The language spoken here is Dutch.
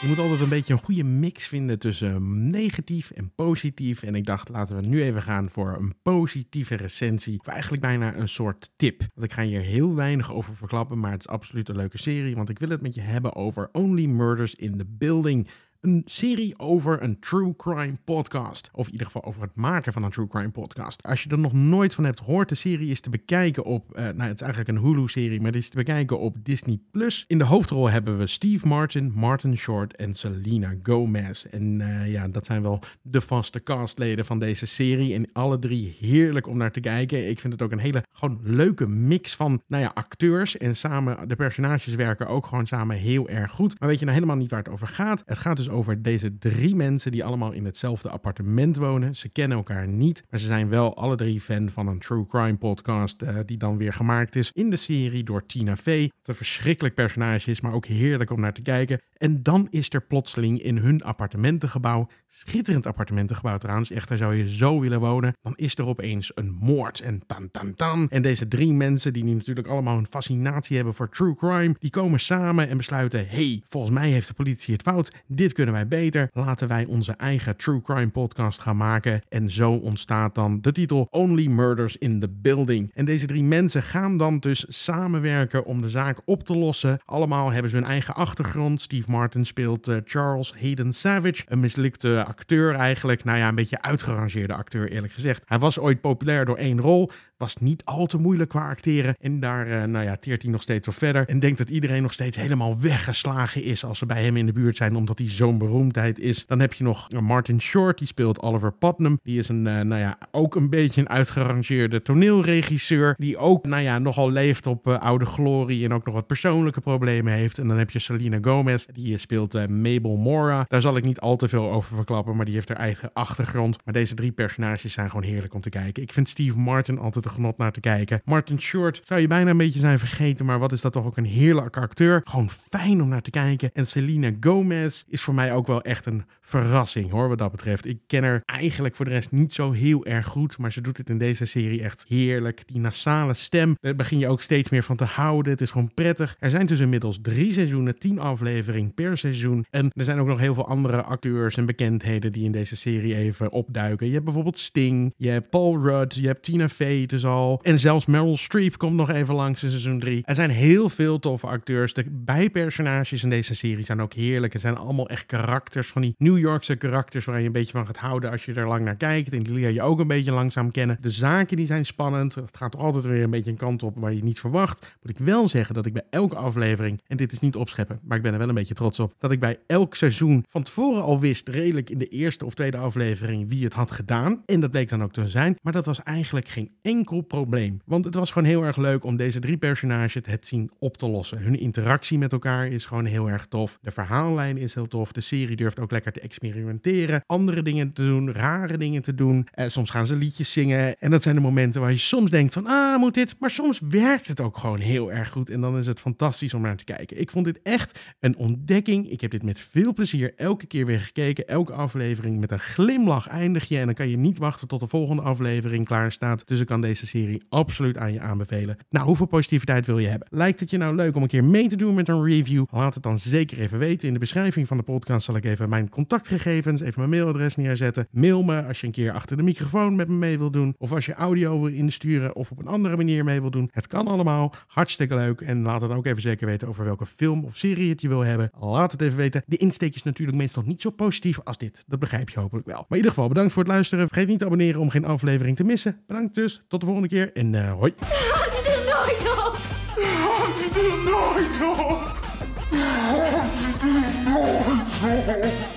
Je moet altijd een beetje een goede mix vinden tussen negatief en positief. En ik dacht, laten we nu even gaan voor een positieve recensie. Of eigenlijk bijna een soort tip. Want ik ga hier heel weinig over verklappen, maar het is absoluut een leuke serie. Want ik wil het met je hebben over Only Murders in the Building. Een serie over een true crime podcast. Of in ieder geval over het maken van een true crime podcast. Als je er nog nooit van hebt gehoord, de serie is te bekijken op. Uh, nou, het is eigenlijk een Hulu-serie, maar het is te bekijken op Disney Plus. In de hoofdrol hebben we Steve Martin, Martin Short en Selena Gomez. En uh, ja, dat zijn wel de vaste castleden van deze serie. En alle drie heerlijk om naar te kijken. Ik vind het ook een hele gewoon leuke mix van nou ja, acteurs. En samen, de personages werken ook gewoon samen heel erg goed. Maar weet je nou helemaal niet waar het over gaat? Het gaat dus over deze drie mensen die allemaal in hetzelfde appartement wonen. Ze kennen elkaar niet, maar ze zijn wel alle drie fan van een true crime podcast uh, die dan weer gemaakt is in de serie door Tina Fey. Wat een verschrikkelijk personage is, maar ook heerlijk om naar te kijken. En dan is er plotseling in hun appartementengebouw, schitterend appartementengebouw trouwens, echt daar zou je zo willen wonen, dan is er opeens een moord en tan tan tan. En deze drie mensen die nu natuurlijk allemaal een fascinatie hebben voor true crime, die komen samen en besluiten, hey, volgens mij heeft de politie het fout, dit kunnen wij beter, laten wij onze eigen true crime podcast gaan maken. En zo ontstaat dan de titel Only Murders in the Building. En deze drie mensen gaan dan dus samenwerken om de zaak op te lossen. Allemaal hebben ze hun eigen achtergrond. Steve Martin speelt uh, Charles Hayden Savage, een mislukte acteur eigenlijk. Nou ja, een beetje uitgerangeerde acteur eerlijk gezegd. Hij was ooit populair door één rol, was niet al te moeilijk qua acteren. En daar, uh, nou ja, teert hij nog steeds wel verder. En denkt dat iedereen nog steeds helemaal weggeslagen is als ze bij hem in de buurt zijn, omdat hij zo'n beroemdheid is. Dan heb je nog Martin Short, die speelt Oliver Putnam. Die is een, uh, nou ja, ook een beetje een uitgerangeerde toneelregisseur. Die ook, nou ja, nogal leeft op uh, oude glorie en ook nog wat persoonlijke problemen heeft. En dan heb je Selena Gomez, die speelt Mabel Mora. Daar zal ik niet al te veel over verklappen, maar die heeft haar eigen achtergrond. Maar deze drie personages zijn gewoon heerlijk om te kijken. Ik vind Steve Martin altijd een genot naar te kijken. Martin Short zou je bijna een beetje zijn vergeten, maar wat is dat toch ook een heerlijke acteur. Gewoon fijn om naar te kijken. En Selena Gomez is voor mij ook wel echt een verrassing hoor, wat dat betreft. Ik ken haar eigenlijk voor de rest niet zo heel erg goed, maar ze doet het in deze serie echt heerlijk. Die nasale stem, daar begin je ook steeds meer van te houden. Het is gewoon prettig. Er zijn dus inmiddels drie seizoenen, tien afleveringen per seizoen. En er zijn ook nog heel veel andere acteurs en bekendheden die in deze serie even opduiken. Je hebt bijvoorbeeld Sting, je hebt Paul Rudd, je hebt Tina Fey dus al. En zelfs Meryl Streep komt nog even langs in seizoen 3. Er zijn heel veel toffe acteurs. De bijpersonages in deze serie zijn ook heerlijk. Het zijn allemaal echt karakters van die New Yorkse karakters waar je een beetje van gaat houden als je er lang naar kijkt. En die leer je ook een beetje langzaam kennen. De zaken die zijn spannend. Het gaat altijd weer een beetje een kant op waar je niet verwacht. Moet ik wel zeggen dat ik bij elke aflevering, en dit is niet opscheppen, maar ik ben er wel een beetje trots op, dat ik bij elk seizoen van tevoren al wist, redelijk in de eerste of tweede aflevering, wie het had gedaan. En dat bleek dan ook te zijn. Maar dat was eigenlijk geen enkel probleem. Want het was gewoon heel erg leuk om deze drie personages het zien op te lossen. Hun interactie met elkaar is gewoon heel erg tof. De verhaallijn is heel tof. De serie durft ook lekker te experimenteren. Andere dingen te doen, rare dingen te doen. Eh, soms gaan ze liedjes zingen. En dat zijn de momenten waar je soms denkt van, ah, moet dit? Maar soms werkt het ook gewoon heel erg goed. En dan is het fantastisch om naar te kijken. Ik vond dit echt een ontdekking. Ik heb dit met veel plezier elke keer weer gekeken. Elke aflevering met een glimlach eindig je. En dan kan je niet wachten tot de volgende aflevering klaar staat. Dus ik kan deze serie absoluut aan je aanbevelen. Nou, hoeveel positiviteit wil je hebben? Lijkt het je nou leuk om een keer mee te doen met een review? Laat het dan zeker even weten. In de beschrijving van de podcast zal ik even mijn contactgegevens, even mijn mailadres neerzetten. Mail me als je een keer achter de microfoon met me mee wil doen. Of als je audio wil insturen of op een andere manier mee wil doen. Het kan allemaal. Hartstikke leuk. En laat het ook even zeker weten over welke film of serie het je wil hebben. Laat het even weten. De insteek is natuurlijk meestal niet zo positief als dit. Dat begrijp je hopelijk wel. Maar in ieder geval bedankt voor het luisteren. Vergeet niet te abonneren om geen aflevering te missen. Bedankt dus. Tot de volgende keer en uh, hoi. Houd je er nooit op! Houd je er nooit op! Houd je er nooit op! rules.